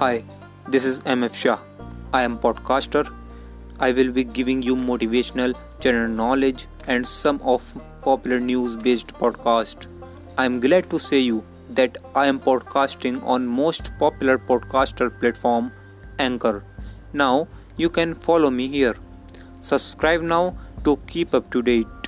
Hi, this is MF Shah. I am podcaster. I will be giving you motivational, general knowledge and some of popular news based podcast. I am glad to say you that I am podcasting on most popular podcaster platform Anchor. Now you can follow me here. Subscribe now to keep up to date.